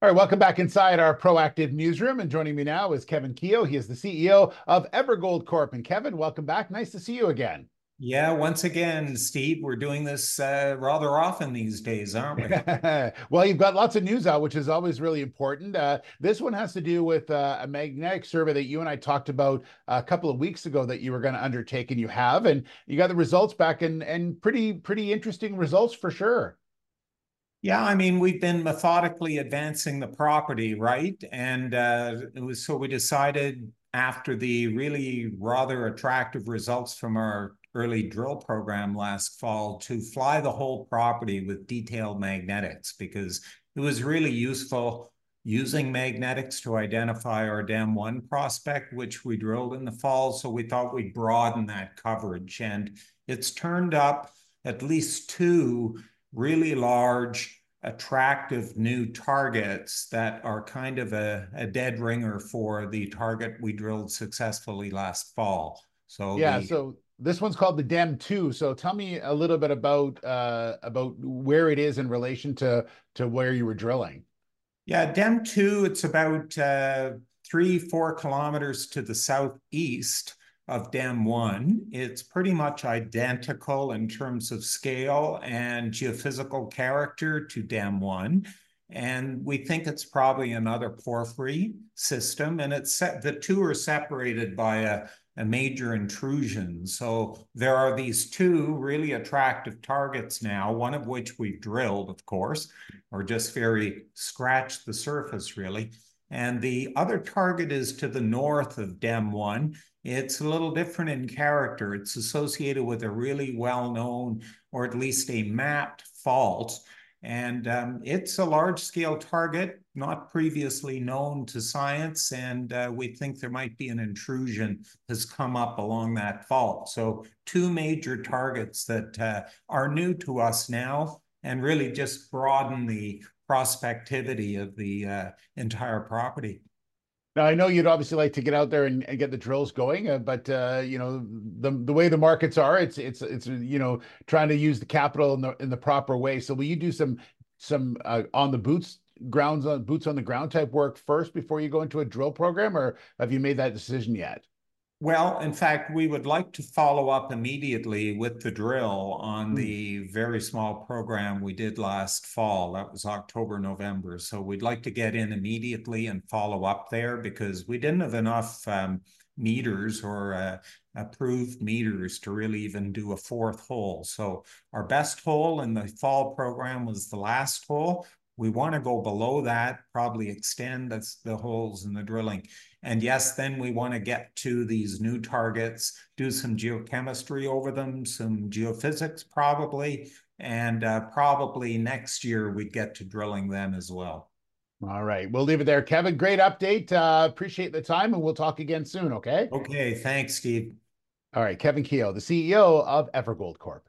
All right, welcome back inside our proactive newsroom. And joining me now is Kevin Keough. He is the CEO of Evergold Corp. And Kevin, welcome back. Nice to see you again. Yeah, once again, Steve, we're doing this uh, rather often these days, aren't we? well, you've got lots of news out, which is always really important. Uh, this one has to do with uh, a magnetic survey that you and I talked about a couple of weeks ago that you were going to undertake, and you have, and you got the results back, and and pretty pretty interesting results for sure. Yeah, I mean, we've been methodically advancing the property, right? And uh, it was so we decided after the really rather attractive results from our early drill program last fall to fly the whole property with detailed magnetics because it was really useful using magnetics to identify our Dem 1 prospect, which we drilled in the fall. So we thought we'd broaden that coverage. And it's turned up at least two really large, attractive new targets that are kind of a, a dead ringer for the target we drilled successfully last fall. So yeah, the, so this one's called the Dem 2. So tell me a little bit about uh, about where it is in relation to to where you were drilling. Yeah, Dem 2, it's about uh, three, four kilometers to the southeast of Dem 1. It's pretty much identical in terms of scale and geophysical character to Dem 1. And we think it's probably another porphyry system. And it's the two are separated by a, a major intrusion. So there are these two really attractive targets now, one of which we've drilled, of course, or just very scratched the surface, really. And the other target is to the north of Dem 1. It's a little different in character. It's associated with a really well-known, or at least a mapped fault. And um, it's a large-scale target, not previously known to science, and uh, we think there might be an intrusion has come up along that fault. So two major targets that uh, are new to us now and really just broaden the prospectivity of the uh, entire property. Now I know you'd obviously like to get out there and, and get the drills going, uh, but uh, you know the the way the markets are, it's it's it's you know trying to use the capital in the in the proper way. So will you do some some uh, on the boots grounds on boots on the ground type work first before you go into a drill program, or have you made that decision yet? Well, in fact, we would like to follow up immediately with the drill on mm. the very small program we did last fall. That was October, November. So we'd like to get in immediately and follow up there because we didn't have enough um, meters or uh, approved meters to really even do a fourth hole. So our best hole in the fall program was the last hole. We want to go below that, probably extend the holes in the drilling. And yes, then we want to get to these new targets, do some geochemistry over them, some geophysics probably, and uh, probably next year we get to drilling them as well. All right. We'll leave it there. Kevin, great update. Uh, appreciate the time, and we'll talk again soon, okay? Okay. Thanks, Steve. All right. Kevin Keough, the CEO of Evergold Corp.